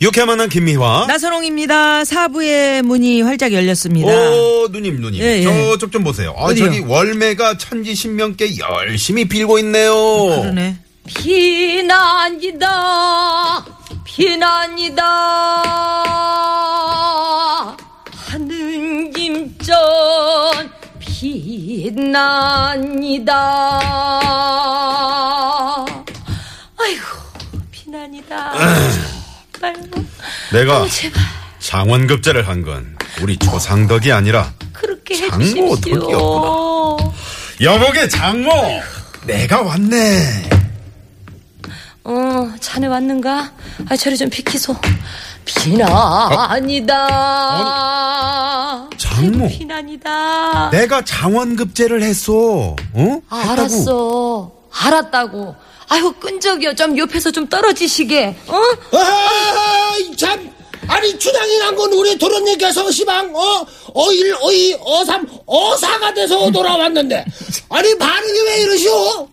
유쾌한 만남 김미화. 나선홍입니다. 사부의 문이 활짝 열렸습니다. 오, 누님, 누님. 예, 예. 저쪽 좀 보세요. 아, 어디요? 저기 월매가 천지 신명께 열심히 빌고 있네요. 그러네. 피난이다 피난이다 하는 김전 피난이다 아이고 피난이다 아이고 내가 제발 장원급제를 한 건 우리 조상덕이 아니라 그렇게 장모 덕이었구나. 여보게 장모! 내가 왔네. 어, 자네 왔는가? 아, 저리 좀 비키소. 비난이다. 장모. 아이고, 비난이다. 내가 장원급제를 했어. 어? 아. 알았어. 알았다고. 아이고, 끈적이요. 좀 옆에서 좀 떨어지시게. 어? 아, 참. 아니, 춘향이 난 건 우리 도련님께서 시방, 어, 어일, 어이, 어삼, 어사가 돼서 돌아왔는데. 아니, 반응이 왜 이러시오?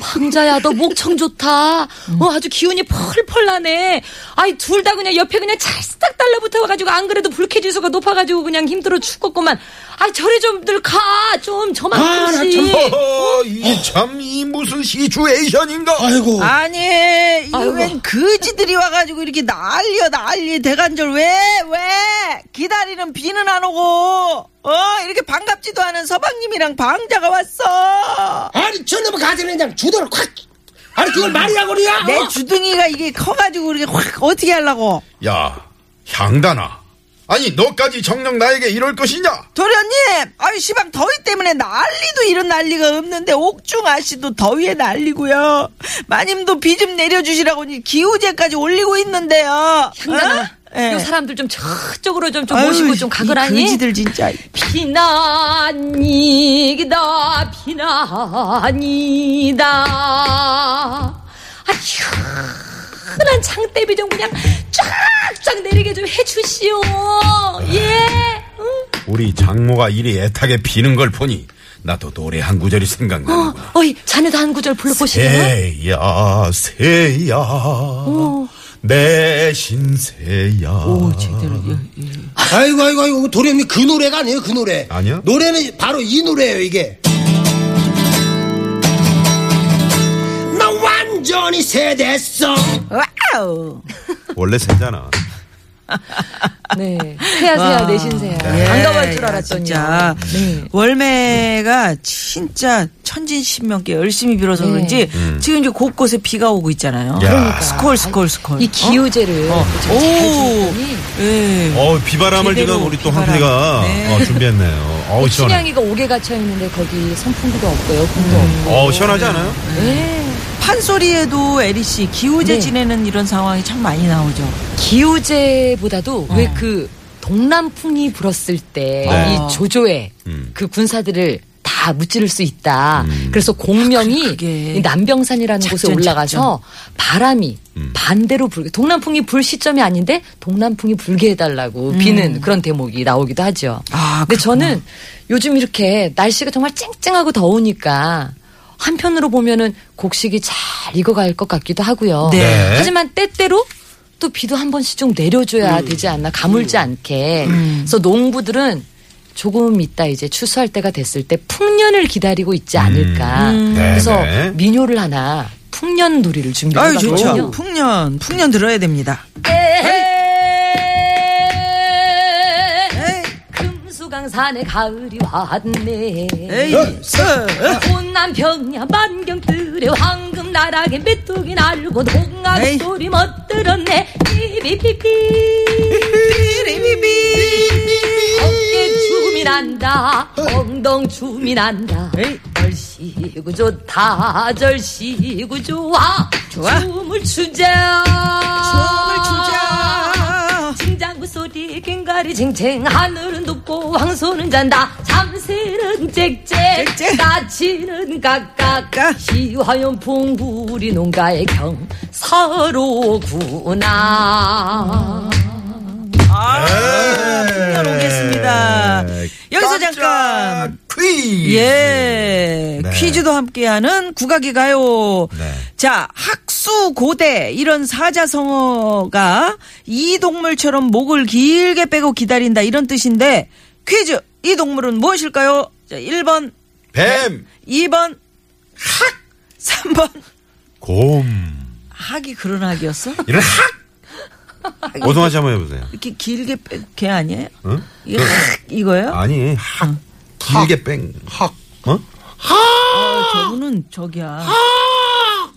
방자야, 너 목청 좋다. 어, 아주 기운이 펄펄 나네. 아이, 둘 다 그냥 옆에 그냥 찰싹 달라붙어 가지고, 안 그래도 불쾌지수가 높아 가지고 그냥 힘들어 죽겠구만. 아이, 저리 좀 들 가. 좀 저만 아, 나 크지. 참. 어, 이참 이 무슨 시츄에이션인가? 아이고. 아니. 이웬 거지들이 와 가지고 이렇게 난리야, 난리. 대간절 왜, 왜? 기다리는 비는 안 오고, 어? 이렇게 반갑지도 않은 서방님이랑 방자가 왔어. 아니, 저놈의 가지는 그냥 주도를 콱. 아니, 그걸 말이라고 그러냐? 내 어? 주둥이가 이게 커가지고 이렇게 확 어떻게 하려고. 야, 향단아. 아니, 너까지 정녕 나에게 이럴 것이냐? 도련님, 아유, 시방 더위 때문에 난리도 이런 난리가 없는데, 옥중 아씨도 더위에 난리고요. 마님도 비 좀 내려주시라고 기우제까지 올리고 있는데요. 향단아, 어? 예. 요 사람들 좀 저쪽으로 좀, 좀 아유, 모시고 좀이 가거라니. 거지들 진짜. 피난이다, 피난이다. 아휴, 흔한 장대비 좀 그냥 쫙 쫙 내리게 좀 해주시오. 예. 응? 우리 장모가 이리 애타게 비는 걸 보니 나도 노래 한 구절이 생각나는구나. 어, 어이, 자네도 한 구절 불러보시게요? 새야 새야 내 신새야 아이고, 아이고, 아이고, 도련님 그 노래가 아니에요, 그 노래. 아니요? 노래는 바로 이 노래예요, 이게. 나 완전히 새됐어. Wow. 원래 새잖아 네. 새야, 새야, 내신새야. 반가워할 줄 야, 알았더니. 진짜. 네. 월매가 진짜 천지신명께 열심히 빌어서 네. 그런지 지금 이제 곳곳에 비가 오고 있잖아요. 그러니까. 스콜, 스콜, 스콜. 이 기우제를 어? 좀 오. 예. 어 비바람을 지금 우리 또. 한PD가 네. 어, 준비했네요 어우 시원해 춘향이가 옥에 갇혀 있는데 거기 선풍기도 없고요, 공도 없고. 어우 시원하지 않아요? 네. 판소리에도 에리 씨 기우제 네. 지내는 이런 상황이 참 많이 나오죠. 기우제보다도 왜그 동남풍이 불었을 때이 네. 조조에 음. 그 군사들을 다 무찌를 수 있다. 그래서 공명이 이 남병산이라는 곳에 작전, 올라가서 바람이 음. 반대로 불게 동남풍이 불 시점이 아닌데 동남풍이 불게 해달라고 비는 그런 대목이 나오기도 하죠. 음. 아, 근데 그렇구나. 저는 요즘 이렇게 날씨가 정말 쨍쨍하고 더우니까 한편으로 보면은 곡식이 잘 익어갈 것 같기도 하고요. 네. 하지만 때때로 또 비도 한 번씩 좀 내려줘야 음. 되지 않나 가물지 않게. 그래서 농부들은 조금 있다 이제 추수할 때가 됐을 때 풍년을 기다리고 있지 않을까. 음. 그래서 네네. 민요를 하나 풍년 놀이를. 좋죠. 풍년 풍년 들어야 됩니다. 에이, 금수강산에 가을이 왔네. 혼난 평야 만경들의 황금 나락에 메뚜기 날고 동학. 소리 멋들었네. 삐비삐삐. 삐리비비. 어깨 춤이 난다. 엉덩 춤이 난다. 절시구 좋다. 절시구 좋아. 좋아. 춤을 추자. 춤을 추자. 해바라리 쟁쟁 하늘은 덥고 황소는 잔다 잠새는 짹짹 짹짹. 까치는 깍깍 까. 시화연풍 부리 농가의 경사로구나 아, 풍겨놓겠습니다. 여기서 잠깐. 퀴즈. 예, 네. 퀴즈도 함께하는 국악이 가요. 네. 자, 학수 고대 이런 사자성어가 이 동물처럼 목을 길게 빼고 기다린다 이런 뜻인데 퀴즈 이 동물은 무엇일까요? 자, 1번, 뱀. 2번, 학, 3번 곰. 학이 그런 학이었어? 이런 학. 오성아 씨 한번 해보세요. 이렇게 길게 뺀개 아니에요? 응? 이게 학 이거예요? 아니 학. 길게 뺑. 학. 어? 아, 저분은 저기야.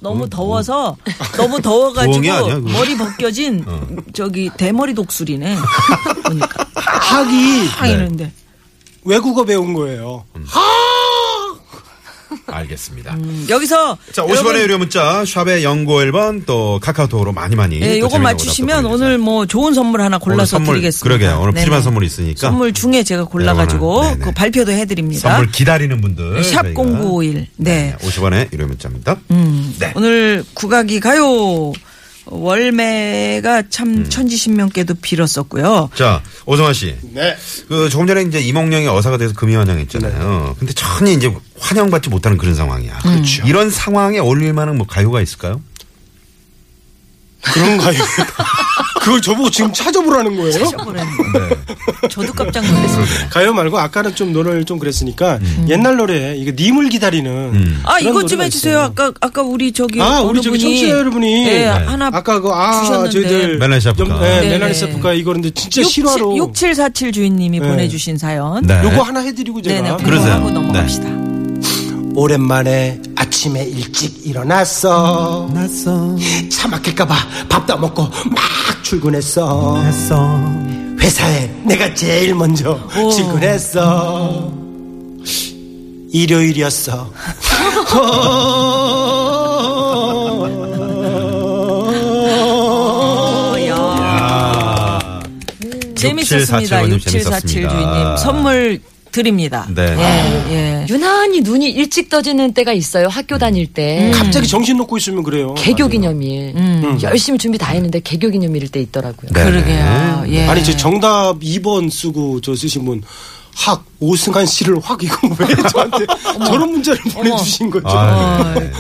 너무 더워서 너무 더워가지고 부엉이 아니야, 그거? 머리 벗겨진 저기 대머리 독수리네. 보니까. 학이 하 이러는데. 외국어 배운 거예요. 알겠습니다. 음, 여기서 자, 50원의 유료 문자 샵의 연고 1번 또 카카오톡으로 많이 많이 예, 또 요거 맞추시면 오늘 뭐 좋은 선물 하나 골라서 선물, 드리겠습니다. 그러게요. 오늘 네네. 푸짐한 선물이 있으니까 선물 중에 제가 골라가지고 네, 네네. 그 발표도 해드립니다. 선물 기다리는 분들 샵 저희가 0951. 네. 50원의 유료 문자입니다. 음, 네. 오늘 국악이 가요 월매가 참 음. 천지신명께도 빌었었고요. 자, 오성아 씨. 네. 그 조금 전에 이제 이몽룡이 어사가 돼서 금이 환영했잖아요. 근데 전혀 이제 환영받지 못하는 그런 상황이야. 그렇죠. 이런 상황에 어울릴 만한 뭐 가요가 있을까요? 그런가요? 그걸 저보고 지금 찾아보라는 거예요? 네. 저도 깜짝 놀랐어요. 가요 말고 아까는 좀 노래를 좀 그랬으니까 음. 옛날 노래 이거 님을 기다리는 아, 그런 이것 좀 해주세요. 있어요. 아까, 아까 우리 저기. 아, 우리 저기 분이 청취자 여러분이 예, 네. 하나. 아까 그, 아, 주셨는데. 저희들. 멜라니 샤프카. 염- 네, 네네. 멜라니 샤프카 이거 근데 진짜 67, 실화로. 6747 주인님이 네. 보내주신 사연. 네. 요거 하나 해드리고 제가. 그러세요. 하고 넘어갑시다. 오랜만에 아침에 일찍 일어났어. 났어. 차 막힐까봐 밥도 안 먹고 막 출근했어. 났어. 회사에 내가 제일 먼저 출근했어. 일요일이었어. 어, 야. 재밌었습니다. 6747 6747 재밌었습니다. 주인님. 선물 드립니다. 네. 예, 예. 유난히 눈이 일찍 떠지는 때가 있어요 학교 다닐 때 갑자기 정신 놓고 있으면 그래요. 개교 기념일 열심히 준비 다 했는데 개교 기념일일 때 있더라고요 네. 그러게요. 예. 아니 저 정답 2번 쓰고 저 쓰신 분 학 오승환 씨를 확 이거 왜 저한테 저런 문자를 보내주신 거죠? 아, 네, 네.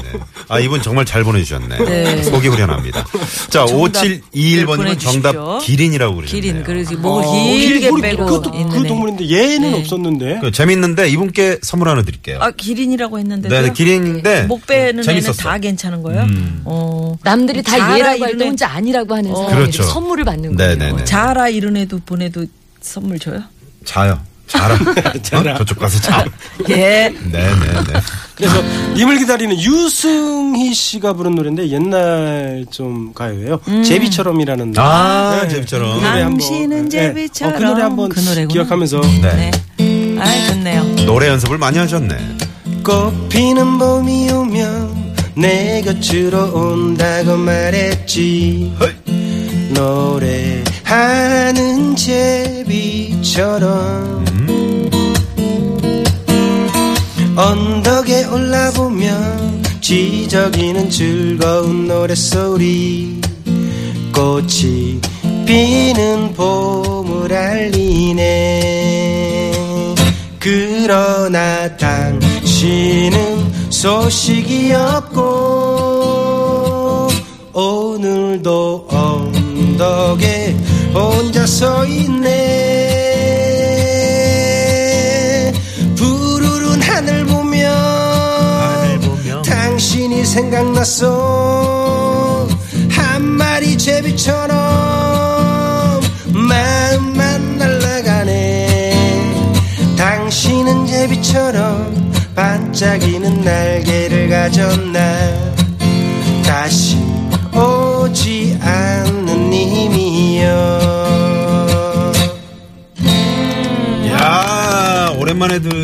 아, 이분 정말 잘 보내주셨네. 네. 속이 후련합니다. 자, 정답 5721번님은 보내주십시오. 정답 기린이라고 그러셨네요. 기린, 그러지. 목을 어, 길게 우리 빼고 그것도 있는 그 애. 동물인데 얘는 네. 없었는데. 그 재밌는데 이분께 선물 하나 드릴게요. 아, 기린이라고 했는데. 네, 네, 기린인데 목 빼는 애는 재밌었어. 다 괜찮은 거예요? 어. 남들이 다 얘라고 할때 이러네. 혼자 아니라고 하는 사람이 그렇죠. 선물을 받는 네, 거예요 네, 네. 자라 이런 애도 보내도 선물 줘요? 자요. 자라. 어? 저쪽 가서 자. 예. 네, 네, 네. 그래서 님을 기다리는 유승희 씨가 부른 노래인데 옛날 좀 가요예요. 제비처럼이라는 노래. 아, 네. 제비처럼. 그 노래 한번, 당신은 네. 제비처럼. 어, 그 노래 한번 그. 기억하면서 네. 네. 아이, 좋네요. 노래 연습을 많이 하셨네. 꽃 피는 봄이 오면 내 곁으로 온다고 말했지 헐. 노래하는 제비처럼 언덕에 올라보면 지저귀는 즐거운 노랫소리 꽃이 피는 봄을 알리네. 그러나 당신은 소식이 없고 오늘도 언덕에 혼자 서 있네 생각났어. 한 마리 제비처럼 마음만 날아가네. 당신은 제비처럼 반짝이는 날개를 가졌나. 다시 오지 않는 님이여. 야 오랜만에 듣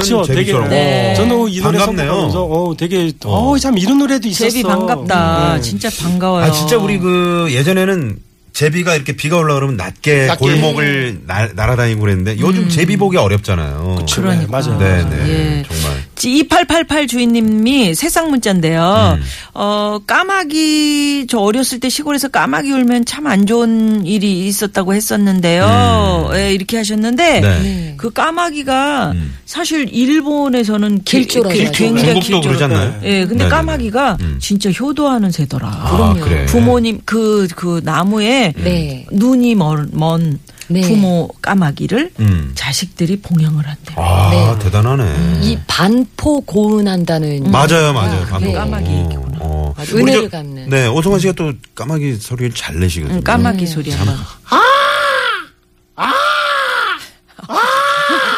는 그쵸, 되게. 네. 저는 이 노래 반갑네요. 어, 되게 어, 참 이런 노래도 있었어. 제비 반갑다. 네. 진짜 반가워요. 아 진짜 우리 그 예전에는 제비가 이렇게 비가 올라 그러면 낮게, 낮게. 골목을 날, 날아다니고 그랬는데 요즘 제비 보기 어렵잖아요. 그러니까. 맞아요. 네, 네. 예. 정말. 2888 주인님이 세상 문자인데요. 음. 어, 까마귀, 저 어렸을 때 시골에서 까마귀 울면 참 안 좋은 일이 있었다고 했었는데요. 예, 이렇게 하셨는데, 음. 네. 그 까마귀가 음. 사실 일본에서는 하죠. 굉장히 그러지 않나요? 예, 근데 네네네. 까마귀가 음. 진짜 효도하는 새더라. 아, 그래. 부모님 그 그 나무에 네. 눈이 먼, 먼 네. 부모 까마귀를 음. 자식들이 봉양을 한대. 아, 네. 대단하네. 이 반포 고은한다는 맞아요, 맞아요. 아. 네. 까마귀 어. 어. 은혜를 저- 갚는. 네, 오성환 씨가 또 까마귀 소리를 잘 내시거든요. 응, 까마귀 소리 한번.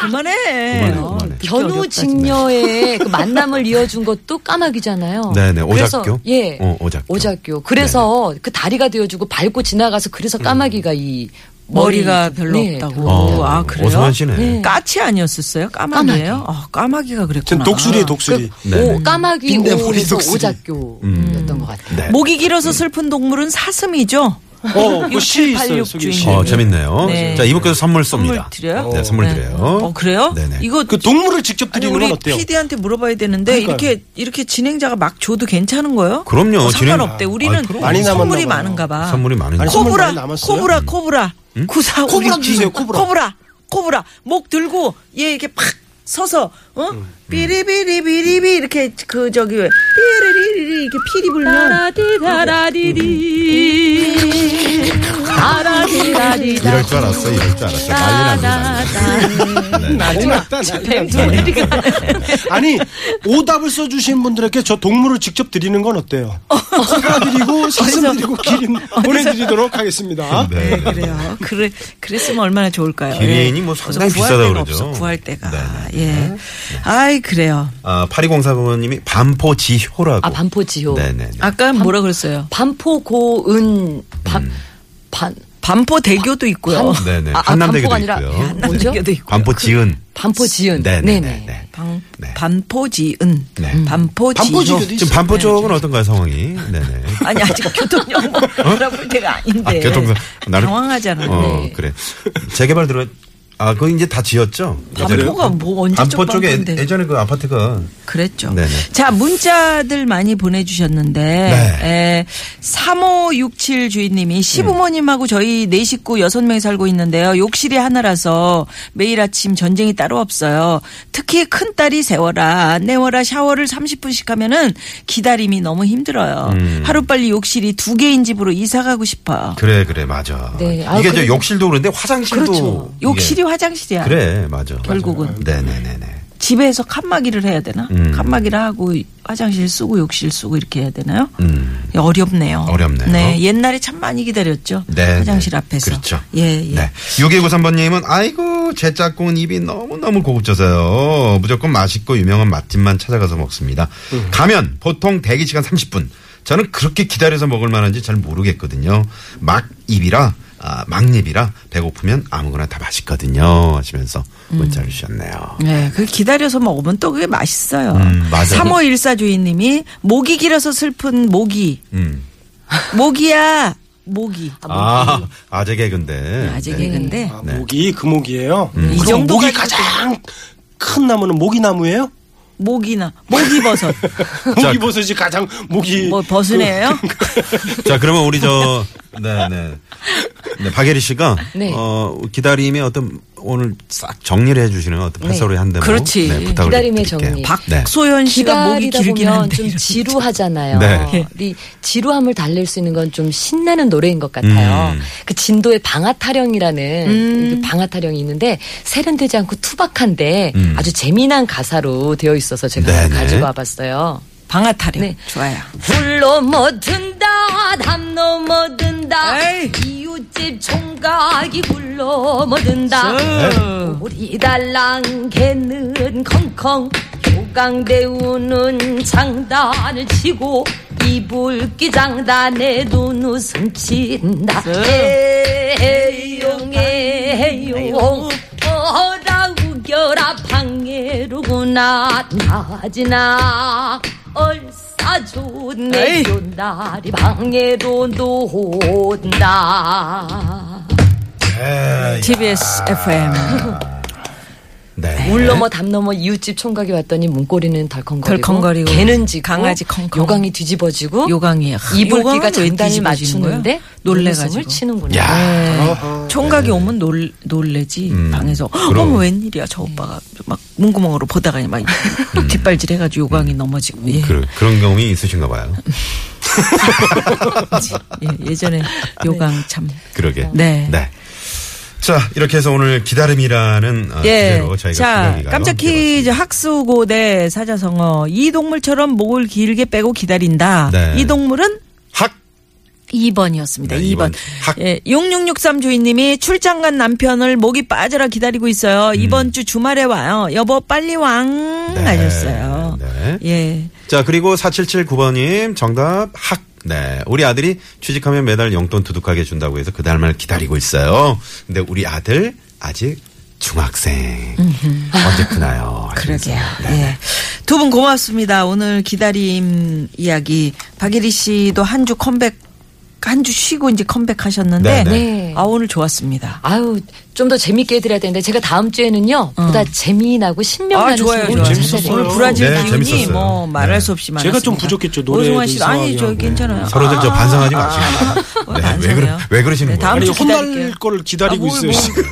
그만해. 그만해, 어, 그만해. 듣기 견우 어렵다, 직녀의 그 만남을 이어준 것도 까마귀잖아요. 네네, 그래서, 오작교? 예. 어, 오작교. 오작교. 그래서 그 다리가 되어주고 밟고 지나가서 그래서 까마귀가 이 머리가 머리- 별로 네. 없다고. 어, 아, 그래요? 씨네. 네. 까치 아니었었어요? 까마귀예요? 아, 까마귀가 그랬구나. 전 독수리에 독수리. 그 네네. 오, 까마귀 오에서 독수리. 오작교였던 것 같아요. 네. 목이 길어서 슬픈 동물은 사슴이죠? 어, 그시 있어요. 6886 속에 시. 어, 재밌네요. 네. 자, 이분께서 선물 쏩니다. 선물 드려요? 네, 선물 네. 드려요. 어, 그래요? 네네. 이거 그 동물을 직접 드리는 건 어때요? PD한테 물어봐야 되는데 그러니까요. 이렇게 이렇게 진행자가 막 줘도 괜찮은 거예요? 그럼요. 어, 진행- 상관없대. 우리는. 많이 선물이. 많은가 봐. 선물이 선물 코브라? 코브라, 코브라, 구사 코브라 주세요. 코브라. 코브라, 코브라. 목 들고 얘 이렇게 팍 서서 어 음. 삐리비리비리비 이렇게 그 저기 삐리리리 이렇게 피리 불면 다라디다라디디 다라디다디다 이럴 줄 알았어, 이럴 줄 알았어. 난리 났네. 난리. 네. 났다, 난리 났다. 아니, 오답을 써주신 분들에게 저 동물을 직접 드리는 건 어때요? 코브라 드리고, 사슴 드리고, 기린 보내드리도록 하겠습니다. 네, 네, 네. 그래요. 그래 그랬으면 얼마나 좋을까요? 기린이 예. 뭐 상당히 데가 그러죠. 구할 데가. 네, 예. 아이 그래요. 아, 8204번님이 반포지효라고. 아 반포지효 네네. 아까 뭐라 그랬어요? 반포 고은 반 반 반포 대교도 있고요. 반- 네네. 아, 아, 한남대교도 반포가 아니라 있고요. 뭐죠? 한남대교도 있고. 반포 지은. 반포 지은 네네네. 네네. 네. 방, 네. 반포 지은, 네. 반포지효. 반포지효도 지금 있어요. 반포 쪽은 어떤가요, 상황이? 네네. 아니 아직 교통정보 알아볼 때가 아닌데. 아, 교통사. 나는- 당황하잖아. 어, 네. 그래. 재개발 들어, 아, 그거 이제 다 지었죠? 반포가 뭐 언제 반포 쪽에. 예- 예전에 그 아파트가. 그랬죠. 네네. 자, 문자들 많이 보내주셨는데, 네. 에, 3567 주인님이 시부모님하고 저희 네 식구 여섯 명이 살고 있는데요. 욕실이 하나라서 매일 아침 전쟁이 따로 없어요. 특히 큰 딸이 세워라, 내워라 샤워를 30분씩 하면은 기다림이 너무 힘들어요. 음. 하루빨리 욕실이 두 개인 집으로 이사 가고 싶어요. 그래, 그래, 맞아. 네. 아, 이게 저 그리고- 욕실도 그런데 화장실도. 그렇죠. 이게- 욕실이 화장실이야. 그래, 맞아. 결국은. 네네네네. 집에서 칸막이를 해야 되나? 음. 칸막이를 하고 화장실 쓰고 욕실 쓰고 이렇게 해야 되나요? 음. 어렵네요. 어렵네요. 네, 옛날에 참 많이 기다렸죠. 네. 화장실 네. 앞에서. 그렇죠. 예, 예. 네. 6193번님은, 아이고, 제 짝꿍은 입이 너무너무 고급져서요. 무조건 맛있고 유명한 맛집만 찾아가서 먹습니다. 음. 가면 보통 대기 시간 30분. 저는 그렇게 기다려서 먹을 만한지 잘 모르겠거든요. 막 입이라, 아, 막립이라 배고프면 아무거나 다 맛있거든요. 하시면서 문자를 주셨네요. 네, 그 기다려서 먹으면 또 그게 맛있어요. 음, 맞아요. 3514 주인님이 목이 길어서 슬픈 모기. 음. 모기야, 모기. 아, 아재 개근데. 아재 네. 개근데. 아, 목이 그 목이에요. 이 그럼 정도 목이 가지고 가장 큰 나무는 모기 나무예요? 모기나 모기 버섯. 모기 버섯이 가장 목이 뭐 버스네요? 자, 그러면 우리 저, 네, 네. 네, 박예리 씨가, 네. 어, 기다림의 어떤, 오늘 싹 정리를 해주시는 어떤 발설의 한 대목. 그렇지. 네, 부탁을 기다림의 드릴게요. 정리. 박소연 씨가 목이 기다리다 길긴 보면 한데. 좀. 지루하잖아요. 네. 이 지루함을 달랠 수 있는 건 좀 신나는 노래인 것 같아요. 음. 그 진도의 방아타령이라는 음. 그 방아타령이 있는데 세련되지 않고 투박한데 음. 아주 재미난 가사로 되어 있어서 제가 네네. 가지고 와봤어요. 방아 타령. 네. 좋아요. 불 넘어든다 담 넘어든다 에이. 이웃집 총각이 굴 넘어든다 우리 달랑 개는 컹컹 효강대 우는 장단을 치고 이불기 장단에도 웃음 친다 에용 에 용 어라 우겨라 방해로구 나? 나지나? 얼싸 좋네. 좋나리 방에도 논다 TBS FM. 네. 물 넘어 담 넘어 이웃집 총각이 왔더니 문고리는 덜컹거리고, 덜컹거리고, 개는 짖고 강아지 컹컹. 요강이 뒤집어지고 요강이 이불기가 뒤집어지는 맞추는데 거야? 놀래가지고. 치는구나. 야. 네. 총각이 오면 놀, 놀래지 음, 방에서. 어머 웬일이야 저 오빠가 막 문구멍으로 보다가 막 뒷발질 해가지고 요강이 넘어지고 예. 그, 그런 경험이 있으신가 봐요. 예, 예전에 요강 참 그러게. 네. 자, 이렇게 해서 오늘 기다림이라는 어, 예. 주제로 저희가 자, 깜짝 퀴즈 학수고대 사자성어. 이 동물처럼 목을 길게 빼고 기다린다. 네. 이 동물은 학 2번이었습니다. 네, 2번. 이번. 학. 예, 6663 주인님이 출장 간 남편을 목이 빠져라 기다리고 있어요. 이번 주 주말에 와요. 여보 빨리 왕 음. 네. 하셨어요. 네. 예. 자, 그리고 4779번님 정답 학. 네. 우리 아들이 취직하면 매달 용돈 두둑하게 준다고 해서 그 달만 기다리고 있어요. 근데 우리 아들 아직 중학생. 언제 크나요? 그러게요. 예. 두 분 고맙습니다. 오늘 기다림 이야기. 박예리 씨도 한 주 컴백, 한 주 쉬고 이제 컴백하셨는데. 네, 네. 네. 아, 오늘 좋았습니다. 아유 좀 더 재밌게 해드려야 되는데 제가 다음 주에는요 보다 재미나고 신명나는 아, 좋아요, 좋아요. 찾아드릴게요. 오늘 브라질 네, 기운이 재밌었어요. 뭐 말할 네. 수 없이 많았습니다. 제가 좀 부족했죠, 노래 오승환 씨도 아니, 저 괜찮아요. 서로들 저 아. 반성하지 마시고. 어, 네, 왜. 그러, 왜 그러시는 네, 다음 거예요? 아니 주 혼날. 걸 기다리고 아, 뭘, 있어요.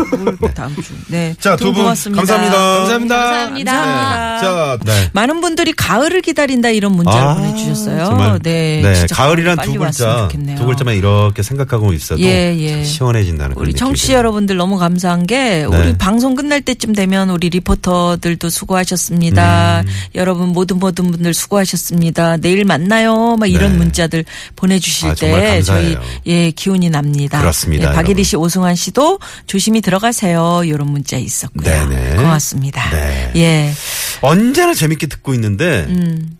다음 주. 네. 자, 두분 고맙습니다. 감사합니다. 감사합니다. 감사합니다. 자, 네. 많은 분들이 가을을 기다린다 이런 문자를 아, 보내주셨어요. 네, 네, 가을이란 두 글자. 두 글자만 이렇게 생각하고 있어도 예, 예. 시원해진다는 우리 들어요. 여러분들 너무 감 사한 게 네. 우리 방송 끝날 때쯤 되면 우리 리포터들도 수고하셨습니다. 음. 여러분 모든 모든 분들 수고하셨습니다. 내일 만나요. 막 이런 네. 문자들 보내주실 아, 때 저희. 예 기운이 납니다. 그렇습니다, 예, 박예리. 씨, 오승환 씨도 조심히 들어가세요. 이런 문자 있었고요. 네네. 고맙습니다. 네. 예. 언제나 재밌게 듣고 있는데 음.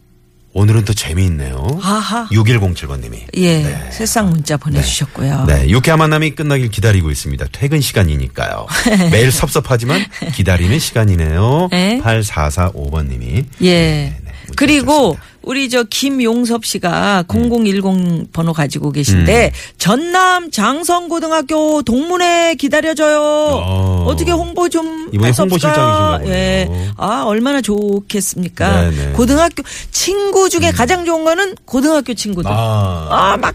오늘은 또 재미있네요. 아하. 6107번님이. 예. 새싹 문자 보내주셨고요. 네, 유쾌한 만남이 끝나길 기다리고 있습니다. 퇴근 시간이니까요. 매일 섭섭하지만 기다리는 시간이네요. 네. 8445번님이. 예. 문자 그리고 주셨습니다. 우리 저 김용섭 씨가 음. 0010 번호 가지고 계신데 전남 장성고등학교 동문회 기다려줘요. 어. 어. 떻게 홍보 좀 이번에 할 수 홍보실장이신가 없을까? 보네요. 예. 아 얼마나 좋겠습니까? 네네. 음. 고등학교 친구 중에 가장 좋은 거는 고등학교 친구들. 아. 아, 막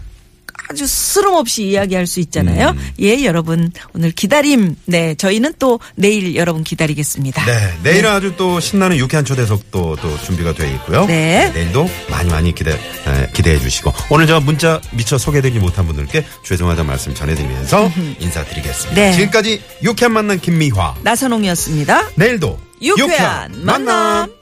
아주 스름없이 이야기할 수 있잖아요. 음. 예, 여러분 오늘 기다림. 네, 저희는 또 내일 여러분 기다리겠습니다. 네, 내일은 아주 또 신나는 유쾌한 초대석도 또 준비가 되어 있고요. 네. 내일도 많이 많이 기대, 에, 기대해 주시고 오늘 저 문자 미처 소개되지 못한 분들께 죄송하다는 말씀 전해드리면서 인사드리겠습니다. 네. 지금까지 유쾌한 만남 김미화. 나선홍이었습니다. 내일도 유쾌한 만남.